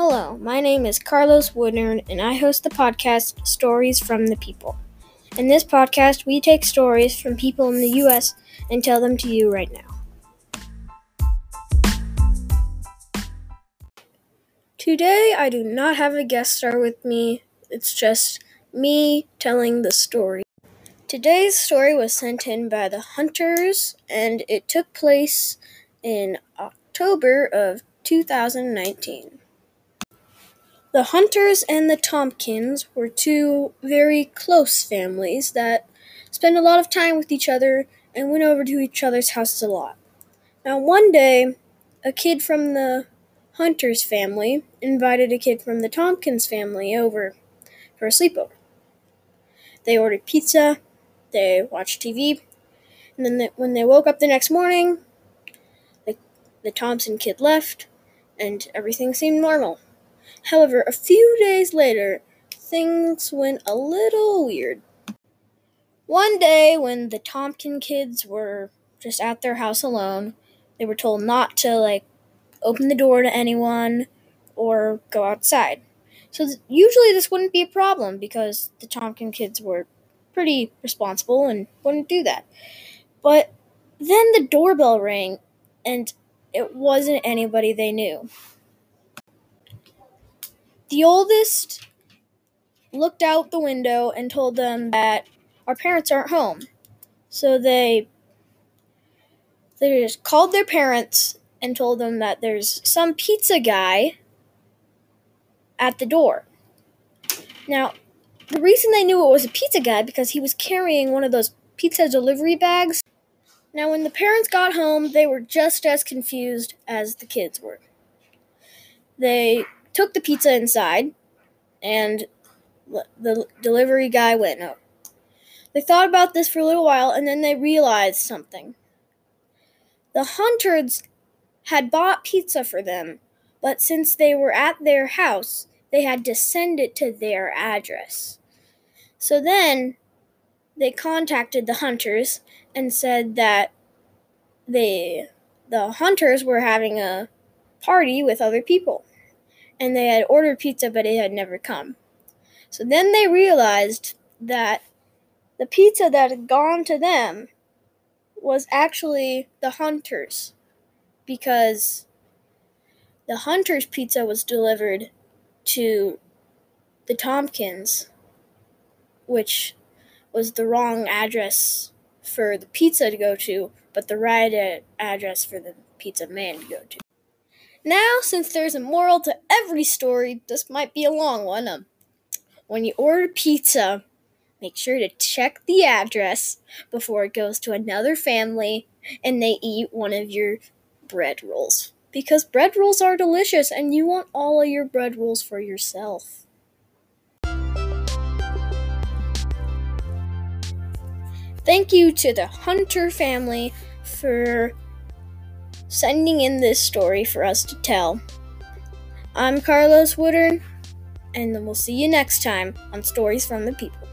Hello, my name is Carlos Woodard, and I host the podcast Stories from the People. In this podcast, we take stories from people in the U.S. and tell them to you right now. Today, I do not have a guest star with me, it's just me telling the story. Today's story was sent in by the Hunters, and it took place in October of 2019. The Hunters and the Tompkins were two very close families that spent a lot of time with each other and went over to each other's houses a lot. Now, one day, a kid from the Hunters family invited a kid from the Tompkins family over for a sleepover. They ordered pizza, they watched TV, and then they, when they woke up the next morning, the, the Thompson kid left, and everything seemed normal. However, a few days later, things went a little weird. One day, when the Tompkin kids were just at their house alone, they were told not to, like, open the door to anyone or go outside. So, th- usually, this wouldn't be a problem because the Tompkin kids were pretty responsible and wouldn't do that. But then the doorbell rang, and it wasn't anybody they knew. The oldest looked out the window and told them that our parents aren't home. So they they just called their parents and told them that there's some pizza guy at the door. Now, the reason they knew it was a pizza guy because he was carrying one of those pizza delivery bags. Now, when the parents got home, they were just as confused as the kids were. They took the pizza inside, and the delivery guy went out. They thought about this for a little while, and then they realized something. The Hunters had bought pizza for them, but since they were at their house, they had to send it to their address. So then they contacted the Hunters and said that they the Hunters were having a party with other people and they had ordered pizza, but it had never come. So then they realized that the pizza that had gone to them was actually the Hunter's because the Hunter's pizza was delivered to the Tompkins, which was the wrong address for the pizza to go to, but the right address for the pizza man to go to. Now, since there's a moral to every story, this might be a long one. Um, when you order pizza, make sure to check the address before it goes to another family and they eat one of your bread rolls. Because bread rolls are delicious and you want all of your bread rolls for yourself. Thank you to the Hunter family for sending in this story for us to tell. I'm Carlos Woodard, and we'll see you next time on Stories from the People.